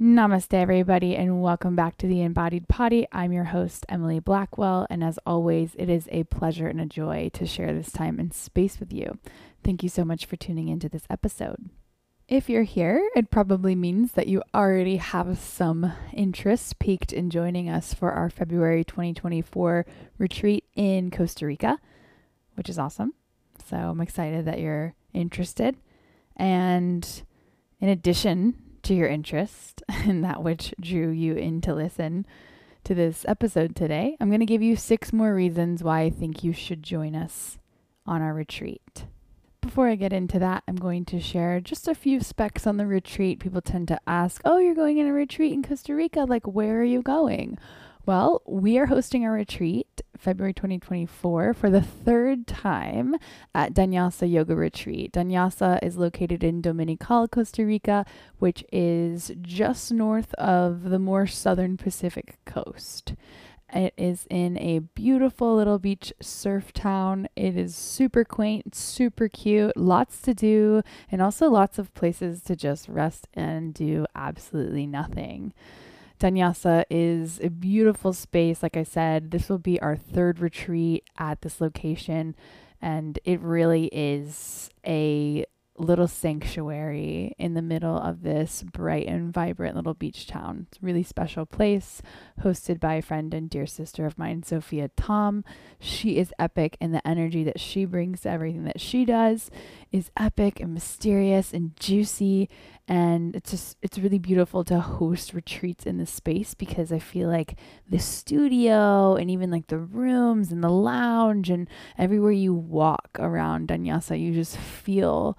Namaste, everybody, and welcome back to the Embodied Potty. I'm your host, Emily Blackwell, and as always, it is a pleasure and a joy to share this time and space with you. Thank you so much for tuning into this episode. If you're here, it probably means that you already have some interest peaked in joining us for our February 2024 retreat in Costa Rica, which is awesome. So I'm excited that you're interested. And in addition to your interest and that which drew you in to listen to this episode today, I'm going to give you six more reasons why I think you should join us on our retreat. Before I get into that, I'm going to share just a few specs on the retreat. People tend to ask, Oh, you're going in a retreat in Costa Rica. Like, where are you going? Well, we are hosting a retreat February 2024 for the third time at Danyasa Yoga Retreat. Danyasa is located in Dominical, Costa Rica, which is just north of the more southern Pacific coast. It is in a beautiful little beach surf town. It is super quaint, super cute, lots to do, and also lots of places to just rest and do absolutely nothing. Danyasa is a beautiful space. Like I said, this will be our third retreat at this location, and it really is a little sanctuary in the middle of this bright and vibrant little beach town. It's a really special place, hosted by a friend and dear sister of mine, Sophia Tom. She is epic, and the energy that she brings to everything that she does is epic and mysterious and juicy. And it's just, it's really beautiful to host retreats in this space because I feel like the studio and even like the rooms and the lounge and everywhere you walk around Danyasa, you just feel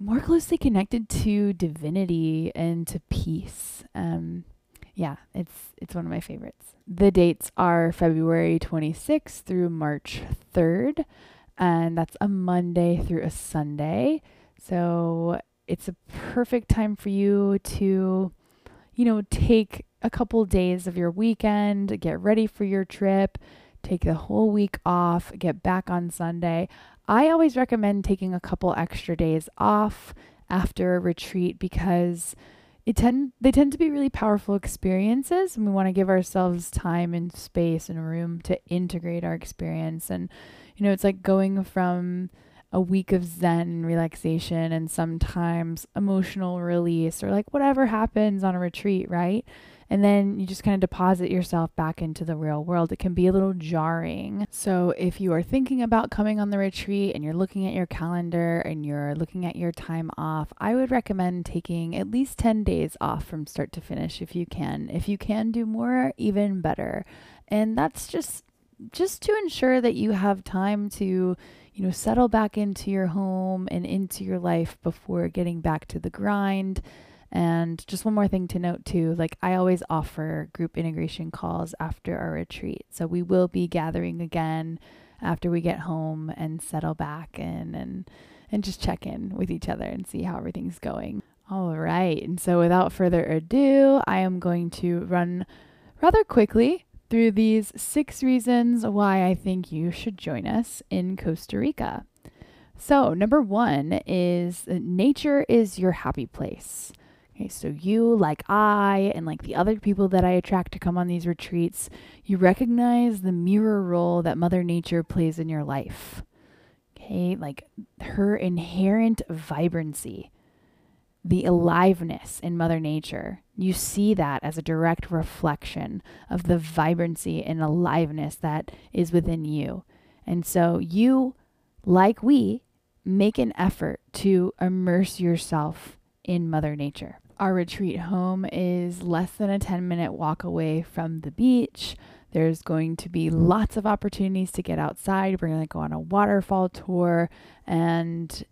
more closely connected to divinity and to peace. Um, yeah, it's it's one of my favorites. The dates are February 26th through March 3rd, and that's a Monday through a Sunday. So it's a perfect time for you to, you know, take a couple days of your weekend, get ready for your trip, take the whole week off, get back on Sunday. I always recommend taking a couple extra days off after a retreat because it tend they tend to be really powerful experiences and we want to give ourselves time and space and room to integrate our experience and you know it's like going from a week of zen and relaxation and sometimes emotional release or like whatever happens on a retreat right and then you just kind of deposit yourself back into the real world. It can be a little jarring. So, if you are thinking about coming on the retreat and you're looking at your calendar and you're looking at your time off, I would recommend taking at least 10 days off from start to finish if you can. If you can do more, even better. And that's just just to ensure that you have time to you know settle back into your home and into your life before getting back to the grind and just one more thing to note too, like I always offer group integration calls after our retreat. So we will be gathering again after we get home and settle back in and and just check in with each other and see how everything's going. All right. And so without further ado, I am going to run rather quickly through these six reasons why I think you should join us in Costa Rica. So, number one is nature is your happy place. Okay, so you, like I, and like the other people that I attract to come on these retreats, you recognize the mirror role that Mother Nature plays in your life. Okay, like her inherent vibrancy, the aliveness in Mother Nature. You see that as a direct reflection of the vibrancy and aliveness that is within you. And so you, like we, make an effort to immerse yourself in Mother Nature. Our retreat home is less than a 10 minute walk away from the beach. There's going to be lots of opportunities to get outside. We're going to go on a waterfall tour. And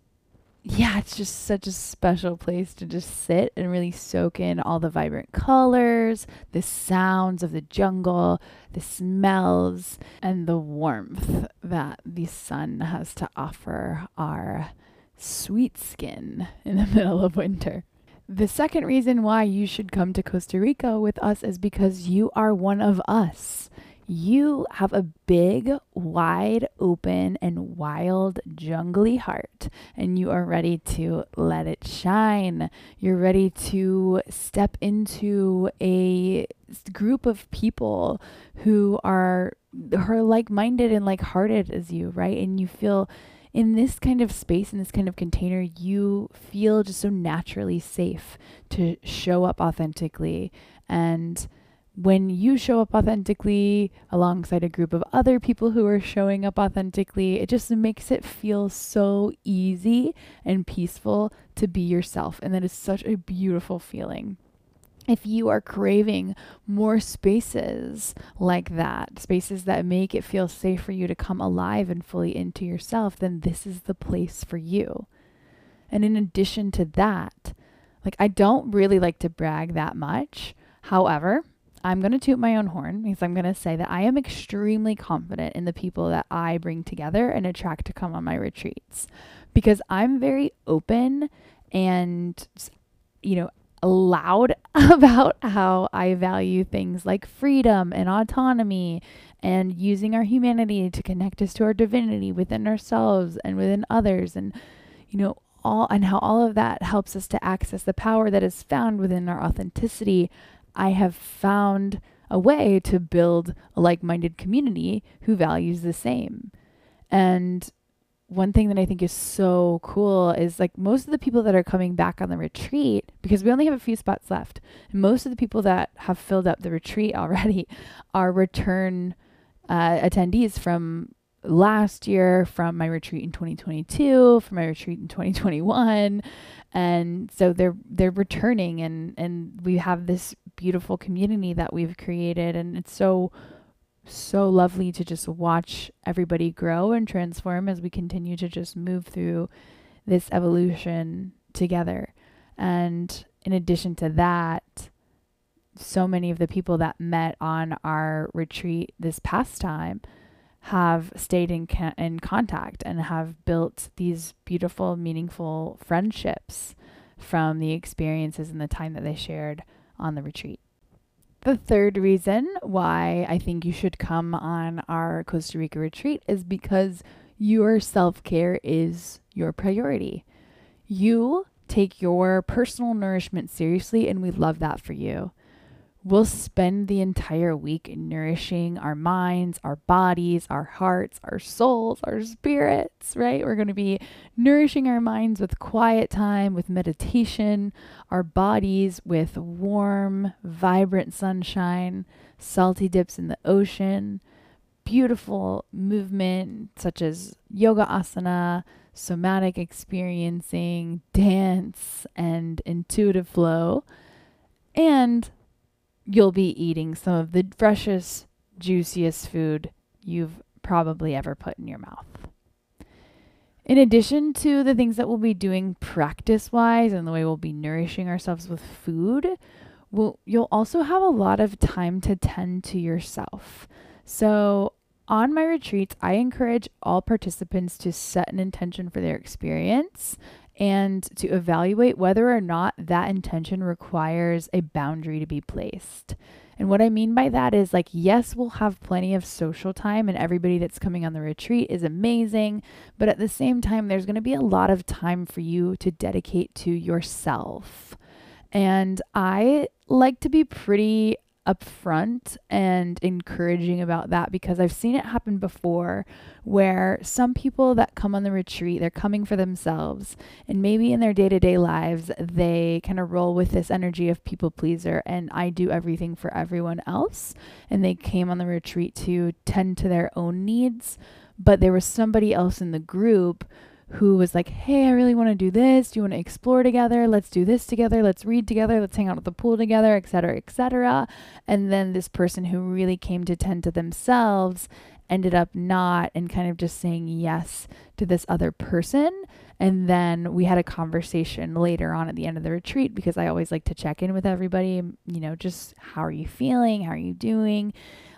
yeah, it's just such a special place to just sit and really soak in all the vibrant colors, the sounds of the jungle, the smells, and the warmth that the sun has to offer our sweet skin in the middle of winter. The second reason why you should come to Costa Rica with us is because you are one of us. You have a big, wide open, and wild, jungly heart, and you are ready to let it shine. You're ready to step into a group of people who are, who are like minded and like hearted as you, right? And you feel in this kind of space, in this kind of container, you feel just so naturally safe to show up authentically and when you show up authentically alongside a group of other people who are showing up authentically, it just makes it feel so easy and peaceful to be yourself. And that is such a beautiful feeling. If you are craving more spaces like that, spaces that make it feel safe for you to come alive and fully into yourself, then this is the place for you. And in addition to that, like I don't really like to brag that much. However, I'm going to toot my own horn because I'm going to say that I am extremely confident in the people that I bring together and attract to come on my retreats. Because I'm very open and, you know, loud about how I value things like freedom and autonomy and using our humanity to connect us to our divinity within ourselves and within others and you know all and how all of that helps us to access the power that is found within our authenticity I have found a way to build a like minded community who values the same. And one thing that I think is so cool is like most of the people that are coming back on the retreat, because we only have a few spots left, most of the people that have filled up the retreat already are return uh, attendees from last year, from my retreat in 2022, from my retreat in 2021, and so they're they're returning, and and we have this beautiful community that we've created, and it's so so lovely to just watch everybody grow and transform as we continue to just move through this evolution together. And in addition to that, so many of the people that met on our retreat this past time have stayed in ca- in contact and have built these beautiful, meaningful friendships from the experiences and the time that they shared on the retreat. The third reason why I think you should come on our Costa Rica retreat is because your self care is your priority. You take your personal nourishment seriously, and we love that for you we'll spend the entire week nourishing our minds, our bodies, our hearts, our souls, our spirits, right? We're going to be nourishing our minds with quiet time, with meditation, our bodies with warm, vibrant sunshine, salty dips in the ocean, beautiful movement such as yoga asana, somatic experiencing, dance, and intuitive flow. And you'll be eating some of the freshest, juiciest food you've probably ever put in your mouth. In addition to the things that we'll be doing practice wise and the way we'll be nourishing ourselves with food, we'll, you'll also have a lot of time to tend to yourself. So, on my retreats, I encourage all participants to set an intention for their experience and to evaluate whether or not that intention requires a boundary to be placed. And what I mean by that is like, yes, we'll have plenty of social time, and everybody that's coming on the retreat is amazing. But at the same time, there's going to be a lot of time for you to dedicate to yourself. And I like to be pretty upfront and encouraging about that because I've seen it happen before where some people that come on the retreat, they're coming for themselves. And maybe in their day to day lives, they kind of roll with this energy of people pleaser and I do everything for everyone else. And they came on the retreat to tend to their own needs. But there was somebody else in the group who was like, Hey, I really want to do this. Do you want to explore together? Let's do this together. Let's read together. Let's hang out at the pool together, etc., etc. And then this person who really came to tend to themselves ended up not and kind of just saying yes to this other person. And then we had a conversation later on at the end of the retreat because I always like to check in with everybody, you know, just how are you feeling? How are you doing?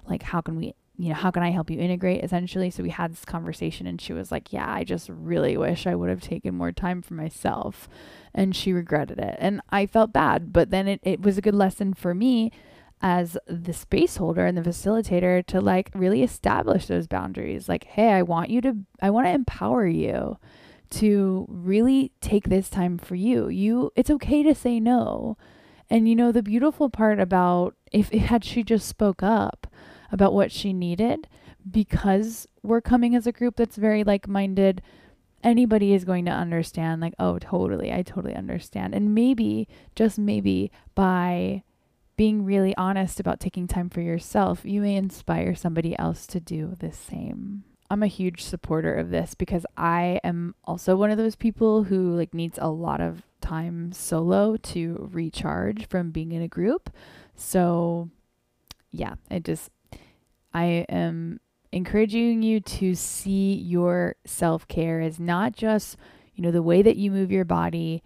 Like, how can we you know, how can I help you integrate essentially? So we had this conversation and she was like, Yeah, I just really wish I would have taken more time for myself. And she regretted it. And I felt bad, but then it, it was a good lesson for me as the space holder and the facilitator to like really establish those boundaries. Like, hey, I want you to, I want to empower you to really take this time for you. You, it's okay to say no. And you know, the beautiful part about if had she just spoke up about what she needed, because we're coming as a group that's very like minded, anybody is going to understand, like, oh, totally, I totally understand. And maybe, just maybe, by being really honest about taking time for yourself, you may inspire somebody else to do the same. I'm a huge supporter of this because I am also one of those people who like needs a lot of time solo to recharge from being in a group. So yeah, it just I am encouraging you to see your self-care as not just, you know, the way that you move your body,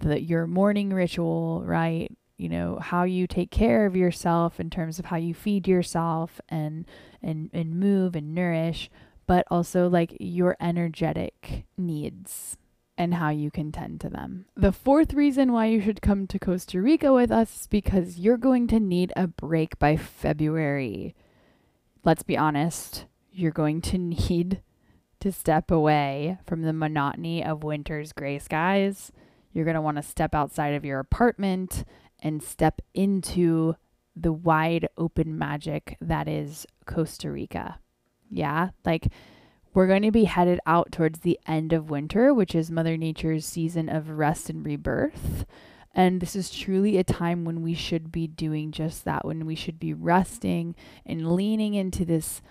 the your morning ritual, right? You know, how you take care of yourself in terms of how you feed yourself and and and move and nourish, but also like your energetic needs and how you can tend to them. The fourth reason why you should come to Costa Rica with us is because you're going to need a break by February. Let's be honest, you're going to need to step away from the monotony of winter's gray skies. You're going to want to step outside of your apartment and step into the wide open magic that is Costa Rica. Yeah, like we're going to be headed out towards the end of winter, which is Mother Nature's season of rest and rebirth. And this is truly a time when we should be doing just that, when we should be resting and leaning into this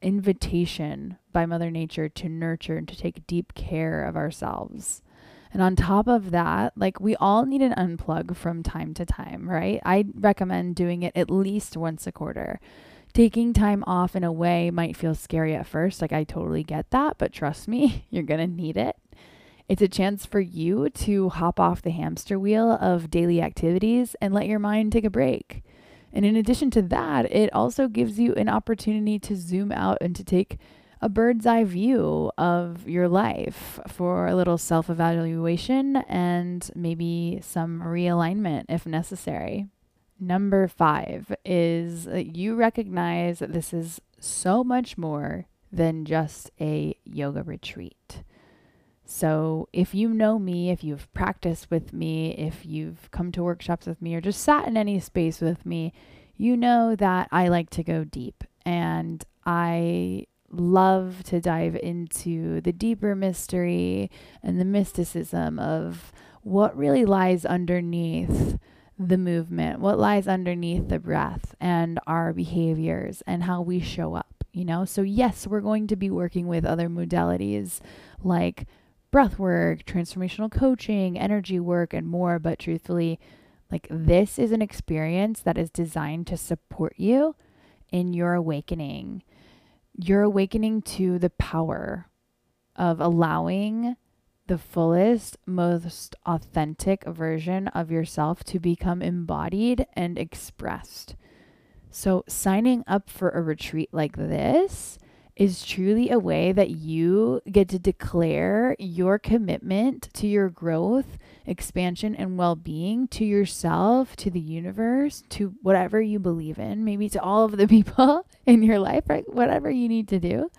invitation by Mother Nature to nurture and to take deep care of ourselves. And on top of that, like we all need an unplug from time to time, right? I recommend doing it at least once a quarter taking time off in a way might feel scary at first. Like, I totally get that, but trust me, you're going to need it. It's a chance for you to hop off the hamster wheel of daily activities and let your mind take a break. And in addition to that, it also gives you an opportunity to zoom out and to take a bird's eye view of your life for a little self evaluation and maybe some realignment if necessary. Number five is that you recognize that this is so much more than just a yoga retreat. So, if you know me, if you've practiced with me, if you've come to workshops with me, or just sat in any space with me, you know that I like to go deep and I love to dive into the deeper mystery and the mysticism of what really lies underneath the movement, what lies underneath the breath and our behaviors and how we show up, you know? So, yes, we're going to be working with other modalities like breath work, transformational coaching, energy work, and more. But truthfully, like this is an experience that is designed to support you in your awakening. Your awakening to the power of allowing the fullest, most authentic version of yourself to become embodied and expressed. So, signing up for a retreat like this is truly a way that you get to declare your commitment to your growth, expansion, and well being to yourself, to the universe, to whatever you believe in, maybe to all of the people in your life, right? Whatever you need to do.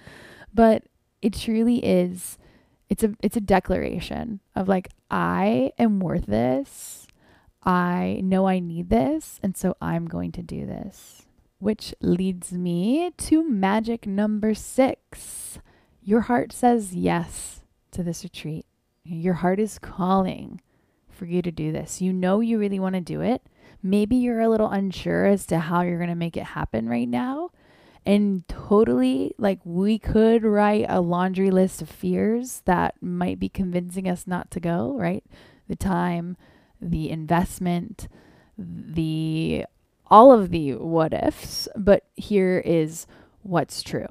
But it truly is it's a it's a declaration of like I am worth this. I know I need this, and so I'm going to do this. Which leads me to magic number 6. Your heart says yes to this retreat. Your heart is calling for you to do this. You know you really want to do it. Maybe you're a little unsure as to how you're going to make it happen right now. And totally, like, we could write a laundry list of fears that might be convincing us not to go, right? The time, the investment, the all of the what ifs. But here is what's true.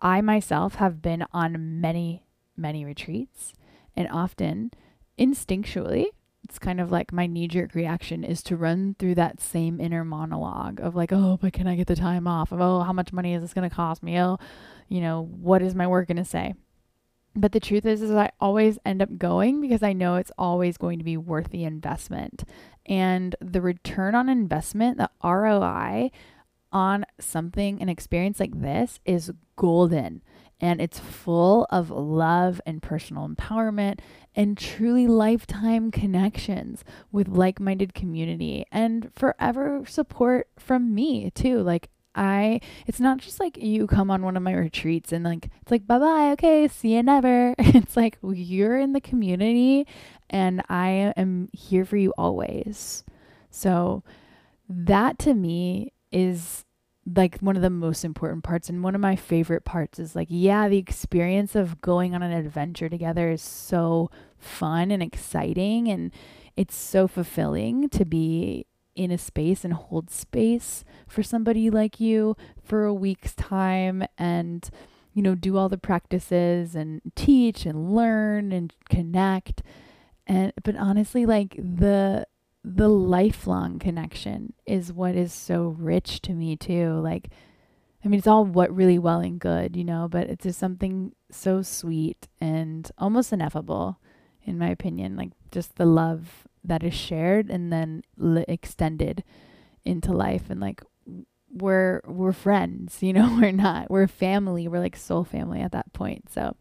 I myself have been on many, many retreats, and often instinctually, it's kind of like my knee jerk reaction is to run through that same inner monologue of like, oh, but can I get the time off? Of, oh, how much money is this going to cost me? Oh, you know, what is my work going to say? But the truth is, is I always end up going because I know it's always going to be worth the investment. And the return on investment, the ROI on something, an experience like this is golden. And it's full of love and personal empowerment and truly lifetime connections with like minded community and forever support from me, too. Like, I it's not just like you come on one of my retreats and like it's like bye bye okay see you never. It's like you're in the community and I am here for you always. So that to me is like one of the most important parts and one of my favorite parts is like yeah the experience of going on an adventure together is so fun and exciting and it's so fulfilling to be in a space and hold space for somebody like you for a week's time and you know do all the practices and teach and learn and connect and but honestly like the the lifelong connection is what is so rich to me too like I mean, it's all what really well and good, you know, but it's just something so sweet and almost ineffable, in my opinion. Like just the love that is shared and then li- extended into life and like we're we're friends you know we're not we're family we're like soul family at that point. So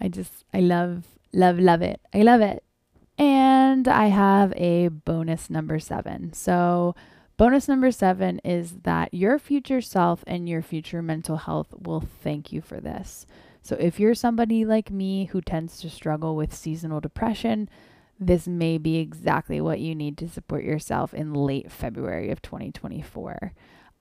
i just i love love love it. I love it. And i have a bonus number seven. So bonus number seven is that your future self and your future mental health will thank you for this. So if you're somebody like me who tends to struggle with seasonal depression this may be exactly what you need to support yourself in late February of 2024.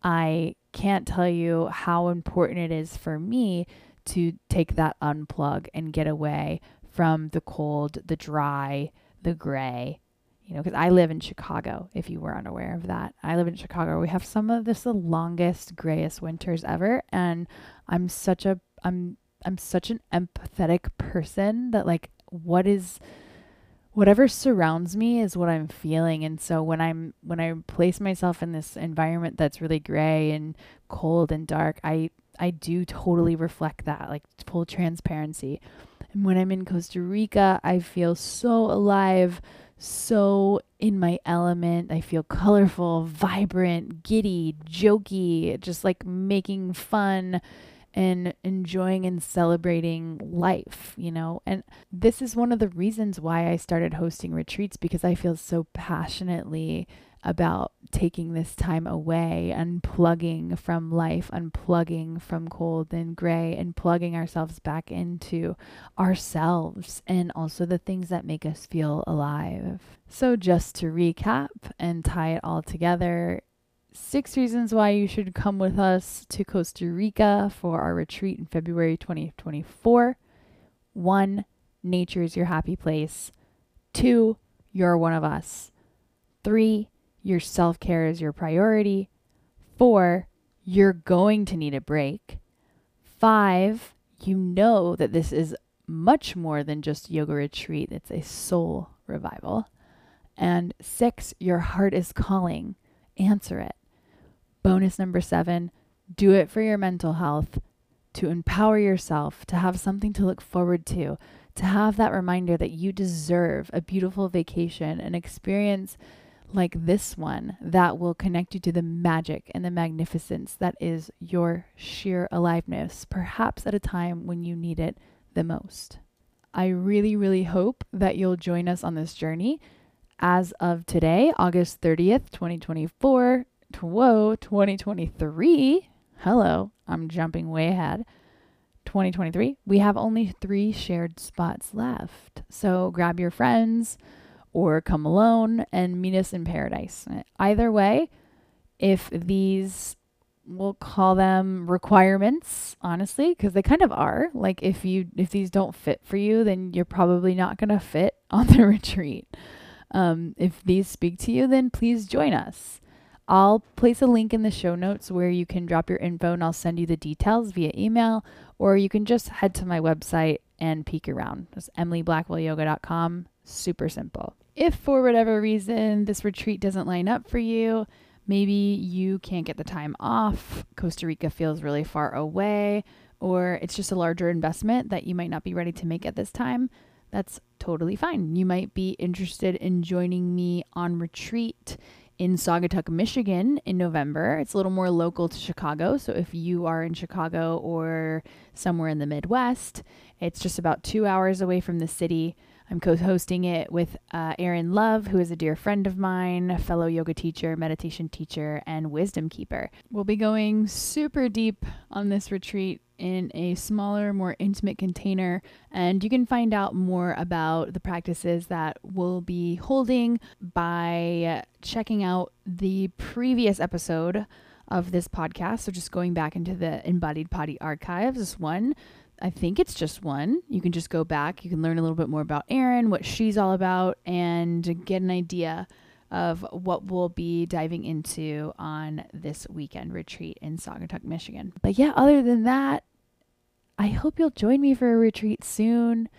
I can't tell you how important it is for me to take that unplug and get away from the cold, the dry, the gray. You know, because I live in Chicago, if you were unaware of that. I live in Chicago. We have some of this the longest, grayest winters ever. And I'm such a I'm I'm such an empathetic person that like what is whatever surrounds me is what I'm feeling. And so when I'm when I place myself in this environment that's really gray and cold and dark, I I do totally reflect that, like full transparency. And when I'm in Costa Rica, I feel so alive, so in my element. I feel colorful, vibrant, giddy, jokey, just like making fun and enjoying and celebrating life, you know. And this is one of the reasons why I started hosting retreats because I feel so passionately about taking this time away, unplugging from life, unplugging from cold and gray, and plugging ourselves back into ourselves and also the things that make us feel alive. So, just to recap and tie it all together, six reasons why you should come with us to Costa Rica for our retreat in February 2024. One, nature is your happy place. Two, you're one of us. Three, your self care is your priority. Four, you're going to need a break. Five, you know that this is much more than just yoga retreat, it's a soul revival. And six, your heart is calling. Answer it. Bonus number seven do it for your mental health, to empower yourself, to have something to look forward to, to have that reminder that you deserve a beautiful vacation, an experience like this one that will connect you to the magic and the magnificence that is your sheer aliveness, perhaps at a time when you need it the most. I really, really hope that you'll join us on this journey. As of today, August 30th, 2024, whoa, 2023. Hello, I'm jumping way ahead. 2023, we have only three shared spots left. So grab your friends or come alone and meet us in paradise. Either way, if these we'll call them requirements honestly because they kind of are like if you if these don't fit for you then you're probably not going to fit on the retreat um, if these speak to you then please join us I'll place a link in the show notes where you can drop your info and I'll send you the details via email, or you can just head to my website and peek around. It's emilyblackwellyoga.com. Super simple. If for whatever reason this retreat doesn't line up for you, maybe you can't get the time off, Costa Rica feels really far away, or it's just a larger investment that you might not be ready to make at this time, that's totally fine. You might be interested in joining me on retreat in Saugatuck, Michigan in November. It's a little more local to Chicago. So if you are in Chicago or somewhere in the Midwest, it's just about two hours away from the city. I'm co hosting it with uh, Erin Love, who is a dear friend of mine, fellow yoga teacher, meditation teacher, and wisdom keeper. We'll be going super deep on this retreat in a smaller, more intimate container. And you can find out more about the practices that we'll be holding by checking out the previous episode of this podcast. So just going back into the Embodied Potty archives, this one I think it's just one. You can just go back. You can learn a little bit more about Erin, what she's all about, and get an idea of what we'll be diving into on this weekend retreat in Saugatuck, Michigan. But yeah, other than that, I hope you'll join me for a retreat soon.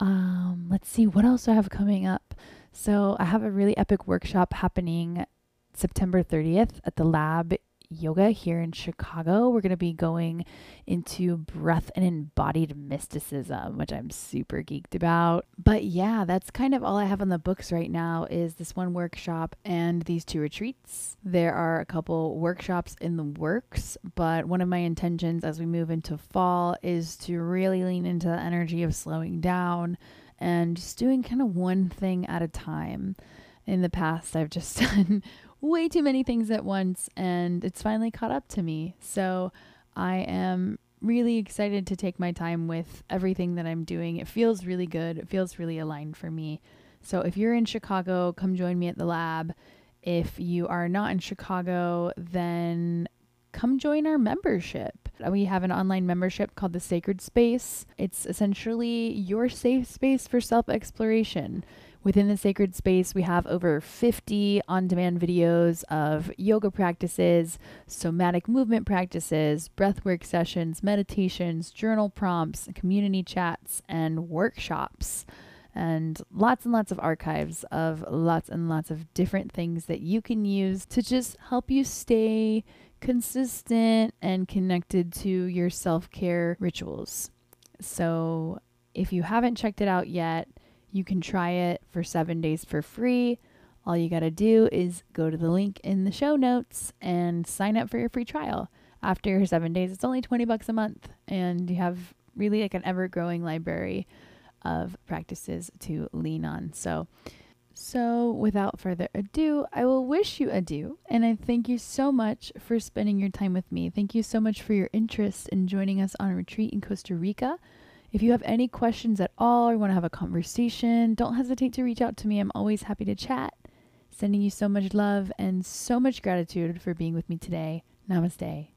Um, let's see what else I have coming up. So I have a really epic workshop happening September 30th at the lab yoga here in Chicago. We're going to be going into breath and embodied mysticism, which I'm super geeked about. But yeah, that's kind of all I have on the books right now is this one workshop and these two retreats. There are a couple workshops in the works, but one of my intentions as we move into fall is to really lean into the energy of slowing down and just doing kind of one thing at a time. In the past, I've just done way too many things at once, and it's finally caught up to me. So I am really excited to take my time with everything that I'm doing. It feels really good, it feels really aligned for me. So if you're in Chicago, come join me at the lab. If you are not in Chicago, then come join our membership. We have an online membership called the Sacred Space. It's essentially your safe space for self exploration. Within the sacred space, we have over 50 on demand videos of yoga practices, somatic movement practices, breathwork sessions, meditations, journal prompts, community chats, and workshops. And lots and lots of archives of lots and lots of different things that you can use to just help you stay consistent and connected to your self care rituals. So, if you haven't checked it out yet, you can try it for seven days for free. All you got to do is go to the link in the show notes and sign up for your free trial. After your seven days, it's only 20 bucks a month, and you have really like an ever growing library of practices to lean on. So, so without further ado, I will wish you adieu, and I thank you so much for spending your time with me. Thank you so much for your interest in joining us on a retreat in Costa Rica. If you have any questions at all or want to have a conversation, don't hesitate to reach out to me. I'm always happy to chat. Sending you so much love and so much gratitude for being with me today. Namaste.